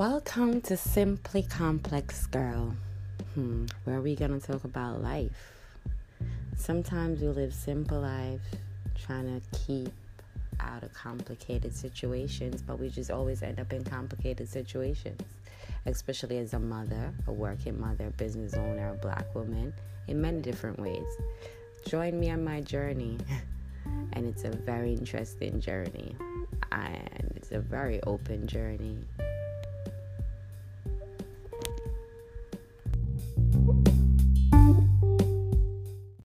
Welcome to Simply Complex Girl, hmm, where we're gonna talk about life. Sometimes we live simple lives, trying to keep out of complicated situations, but we just always end up in complicated situations, especially as a mother, a working mother, business owner, a black woman, in many different ways. Join me on my journey, and it's a very interesting journey, and it's a very open journey Thank you.